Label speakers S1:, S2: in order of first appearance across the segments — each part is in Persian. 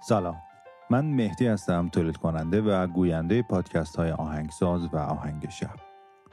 S1: سلام. من مهدی هستم تولید کننده و گوینده پادکست های آهنگساز و آهنگ شب.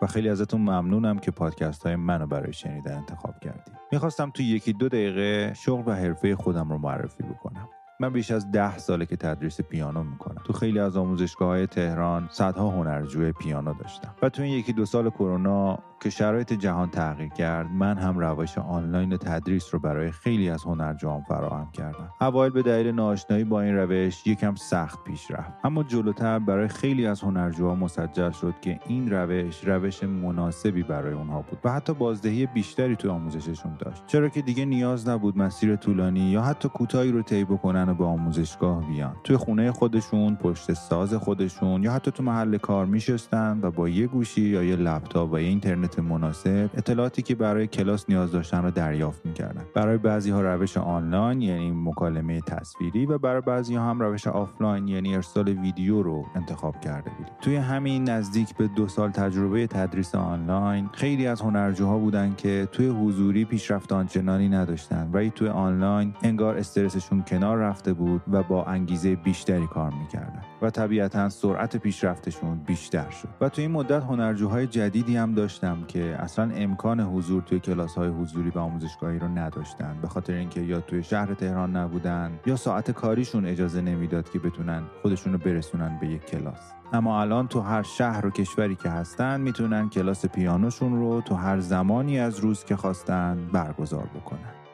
S1: و خیلی ازتون ممنونم که پادکست های منو برای شنیدن انتخاب کردیم می‌خواستم تو یکی دو دقیقه شغل و حرفه خودم رو معرفی بکنم. من بیش از ده ساله که تدریس پیانو می‌کنم. تو خیلی از آموزشگاه های تهران صدها هنرجوی پیانو داشتم. و تو این یکی دو سال کرونا که شرایط جهان تغییر کرد من هم روش آنلاین تدریس رو برای خیلی از هنرجوان فراهم کردم. اوایل به دلیل ناآشنایی با این روش یکم سخت پیش رفت. اما جلوتر برای خیلی از هنرجوها مسجل شد که این روش روش مناسبی برای اونها بود و حتی بازدهی بیشتری تو آموزششون داشت. چرا که دیگه نیاز نبود مسیر طولانی یا حتی کوتاهی رو طی بکنن و به آموزشگاه بیان. توی خونه خودشون پشت ساز خودشون یا حتی تو محل کار میشستن و با یه گوشی یا یه لپتاپ و یه اینترنت مناسب اطلاعاتی که برای کلاس نیاز داشتن رو دریافت می‌کردن. برای بعضی ها روش آنلاین یعنی مکالمه تصویری و برای بعضی ها هم روش آفلاین یعنی ارسال ویدیو رو انتخاب کرده بودیم. توی همین نزدیک به دو سال تجربه تدریس آنلاین خیلی از هنرجوها بودن که توی حضوری پیشرفت آنچنانی نداشتن. ولی توی آنلاین انگار استرسشون کنار رفته بود و با انگیزه بیشتری کار می‌کردن و طبیعتا سرعت پیشرفتشون بیشتر شد. و توی این مدت هنرجوهای جدیدی هم داشتم که اصلا امکان حضور توی کلاس های حضوری و آموزشگاهی رو نداشتن. به خاطر اینکه یا توی شهر تهران نبودن یا ساعت کاریشون اجازه نمی‌داد که بتونن خودشون رو برسونن به یک کلاس. اما الان تو هر شهر و کشوری که هستن می‌تونن کلاس پیانوشون رو تو هر زمانی از روز که خواستن برگزار بکنن.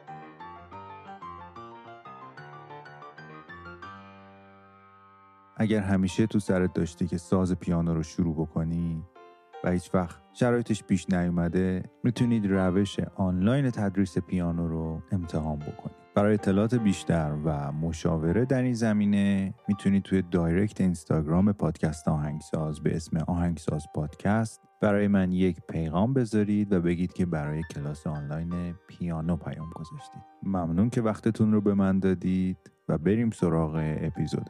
S1: اگر همیشه تو سرت داشتی که ساز پیانو رو شروع بکنی و هیچ وقت شرایطش پیش نیومده می‌تونید روش آنلاین تدریس پیانو رو امتحان بکنید برای اطلاعات بیشتر و مشاوره در این زمینه می‌تونید توی دایرکت اینستاگرام پادکست آهنگساز به اسم آهنگساز پادکست برای من یک پیغام بذارید و بگید که برای کلاس آنلاین پیانو پیام گذاشتید. ممنون که وقتتون رو به من دادید و بریم سراغ اپیزود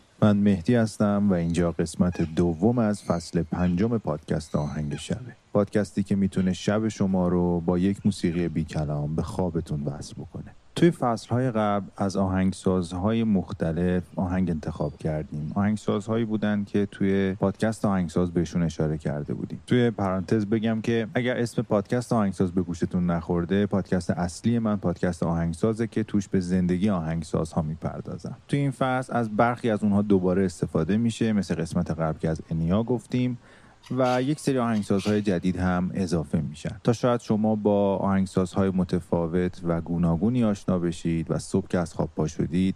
S1: من مهدی هستم و اینجا قسمت دوم از فصل پنجم پادکست آهنگ شبه پادکستی که می‌تونه شب شما رو با یک موسیقی بی کلام به خوابتون وصل بکنه. توی فصلهای قبل از آهنگسازهای مختلف آهنگ انتخاب کردیم. آهنگسازهایی بودن که توی پادکست آهنگساز بهشون اشاره کرده بودیم. توی پرانتز بگم که اگر اسم پادکست آهنگساز به گوشتون نخورده پادکست اصلی من پادکست آهنگسازه که توش به زندگی آهنگسازها می‌پردازم. توی این فصل از برخی از اونها دوباره استفاده میشه مثل قسمت قبل که از انیا گفتیم. و یک سری آهنگسازهای جدید هم اضافه میشن. تا شاید شما با آهنگسازهای متفاوت و گوناگونی آشنا بشید و صبح که از خواب پا شدید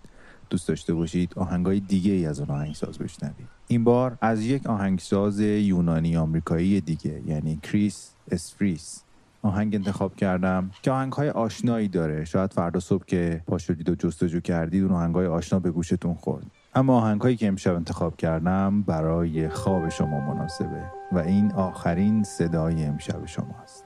S1: دوست داشته باشید آهنگای دیگه ای از اون آهنگساز بشنوید. این بار از یک آهنگساز یونانی آمریکایی دیگه یعنی کریس اسفریس. آهنگ انتخاب کردم که آهنگ های آشنایی داره. شاید فردا صبح که پا شدید و جستجو کردید اون آهنگ های آشنا به گوشتون خورد. اما آهنگهایی که امشب انتخاب کردم برای خواب شما مناسبه و این آخرین صدای امشب شماست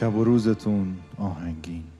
S1: شب و روزتون آهنگین.